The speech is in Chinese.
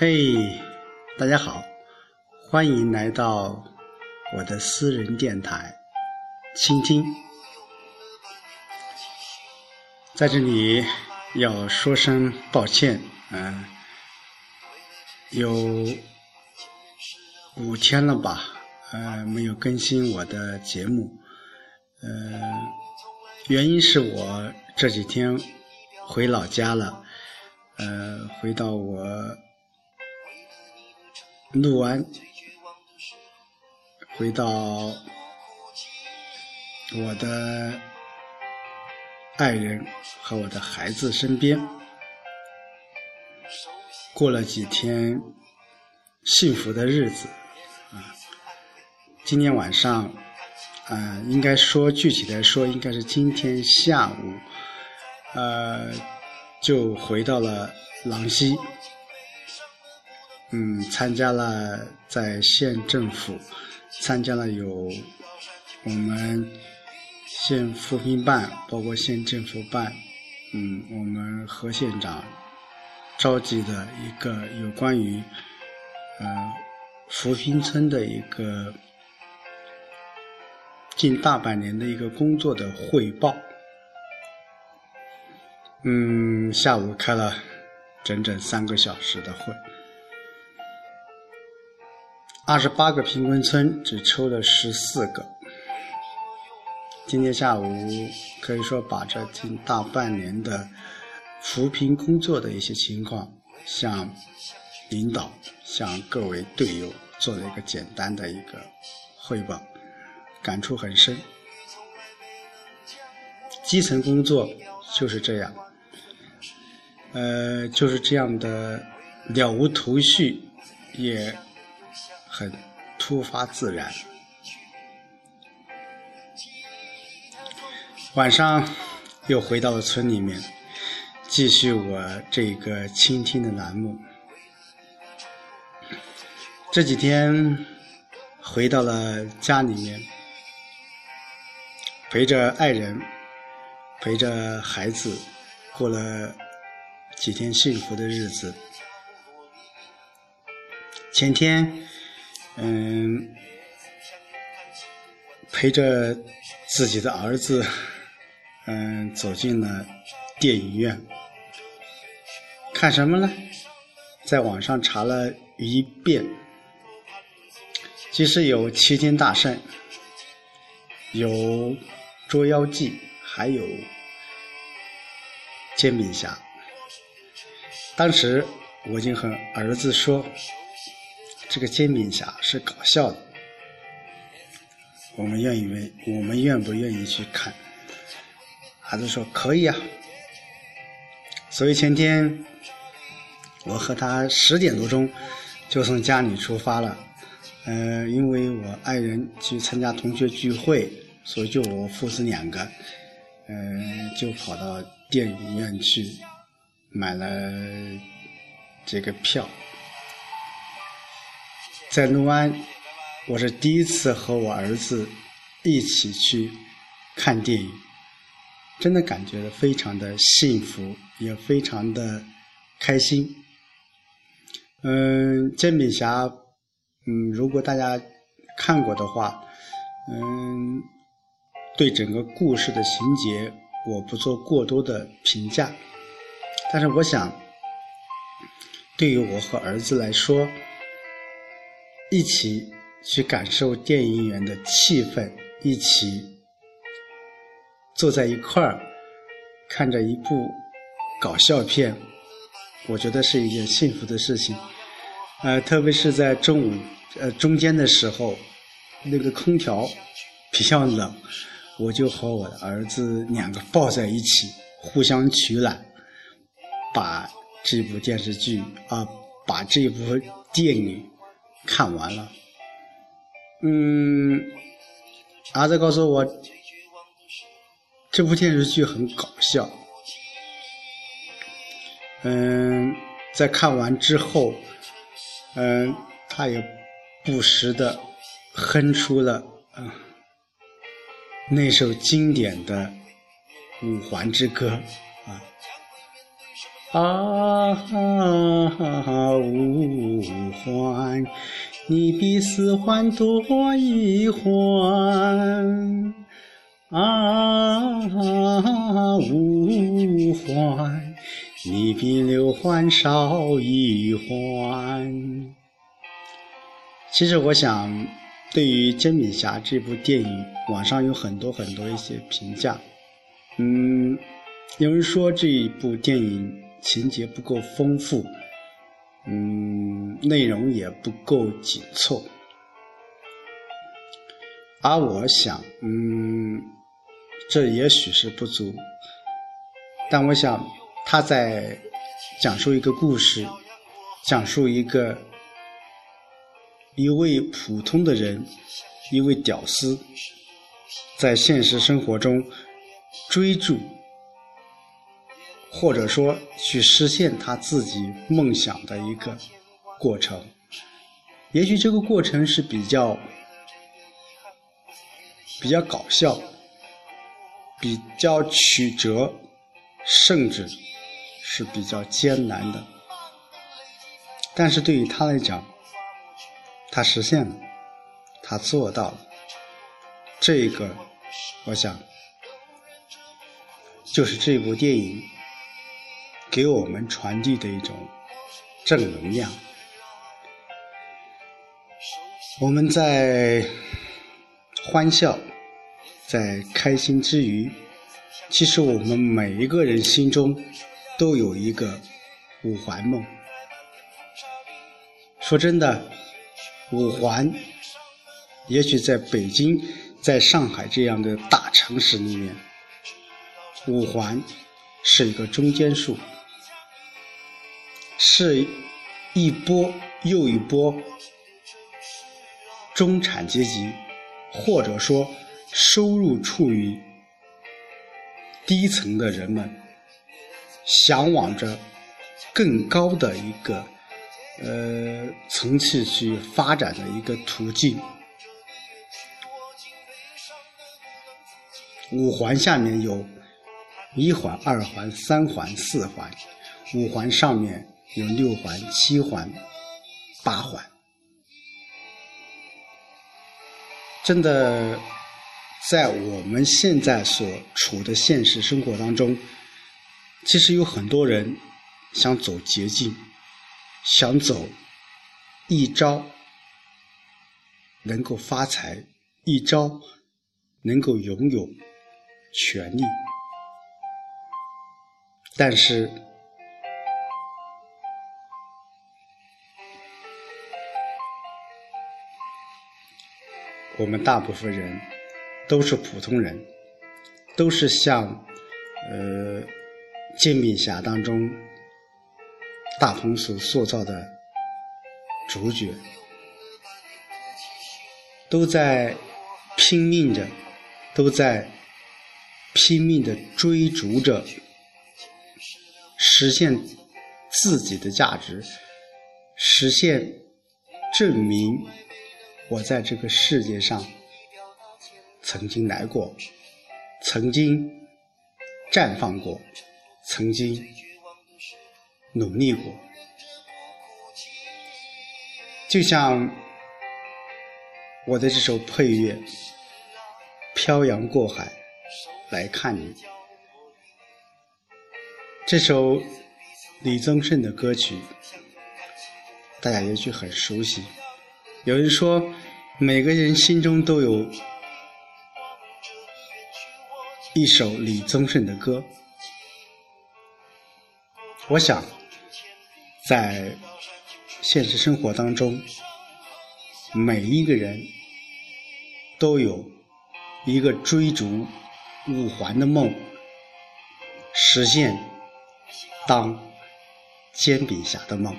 嘿，大家好，欢迎来到我的私人电台，倾听。在这里要说声抱歉，嗯，有五天了吧，呃，没有更新我的节目，呃，原因是我这几天回老家了，呃，回到我。录完，回到我的爱人和我的孩子身边，过了几天幸福的日子啊。今天晚上，啊，应该说具体来说，应该是今天下午，呃，就回到了郎溪。嗯，参加了在县政府参加了有我们县扶贫办，包括县政府办，嗯，我们何县长召集的一个有关于呃扶贫村的一个近大半年的一个工作的汇报。嗯，下午开了整整三个小时的会。二十八个贫困村只抽了十四个。今天下午可以说把这近大半年的扶贫工作的一些情况向领导、向各位队友做了一个简单的一个汇报，感触很深。基层工作就是这样，呃，就是这样的了无头绪，也。很突发自然。晚上又回到了村里面，继续我这个倾听的栏目。这几天回到了家里面，陪着爱人，陪着孩子，过了几天幸福的日子。前天。嗯，陪着自己的儿子，嗯，走进了电影院，看什么呢？在网上查了一遍，其实有《齐天大圣》，有《捉妖记》，还有《煎饼侠》。当时我已经和儿子说。这个煎饼侠是搞笑的，我们愿意为我们愿不愿意去看？孩子说可以啊。所以前天我和他十点多钟就从家里出发了，呃，因为我爱人去参加同学聚会，所以就我父子两个，嗯，就跑到电影院去买了这个票。在六安，我是第一次和我儿子一起去看电影，真的感觉非常的幸福，也非常的开心。嗯，煎饼侠，嗯，如果大家看过的话，嗯，对整个故事的情节我不做过多的评价，但是我想，对于我和儿子来说。一起去感受电影院的气氛，一起坐在一块儿看着一部搞笑片，我觉得是一件幸福的事情。呃，特别是在中午呃中间的时候，那个空调比较冷，我就和我的儿子两个抱在一起，互相取暖，把这部电视剧啊，把这部电影。看完了，嗯，儿子告诉我，这部电视剧很搞笑。嗯，在看完之后，嗯，他也不时的哼出了嗯那首经典的《五环之歌》啊。啊，五环，你比四环多一环。啊，五环，你比六环少一环。其实我想，对于《煎饼侠》这部电影，网上有很多很多一些评价。嗯，有人说这部电影情节不够丰富，嗯，内容也不够紧凑。而我想，嗯。这也许是不足，但我想他在讲述一个故事，讲述一个一位普通的人，一位屌丝，在现实生活中追逐，或者说去实现他自己梦想的一个过程。也许这个过程是比较比较搞笑。比较曲折，甚至是比较艰难的，但是对于他来讲，他实现了，他做到了，这个，我想，就是这部电影给我们传递的一种正能量。我们在欢笑。在开心之余，其实我们每一个人心中都有一个五环梦。说真的，五环也许在北京、在上海这样的大城市里面，五环是一个中间数，是一波又一波中产阶级，或者说。收入处于低层的人们，向往着更高的一个呃层次去发展的一个途径。五环下面有一环、二环、三环、四环，五环上面有六环、七环、八环，真的。在我们现在所处的现实生活当中，其实有很多人想走捷径，想走一招能够发财，一招能够拥有权利。但是，我们大部分人。都是普通人，都是像呃《煎饼侠》当中大鹏所塑造的主角，都在拼命着，都在拼命的追逐着，实现自己的价值，实现证明我在这个世界上。曾经来过，曾经绽放过，曾经努力过，就像我的这首配乐《漂洋过海来看你》，这首李宗盛的歌曲，大家也许很熟悉。有人说，每个人心中都有。一首李宗盛的歌，我想，在现实生活当中，每一个人都有一个追逐五环的梦，实现当煎饼侠的梦。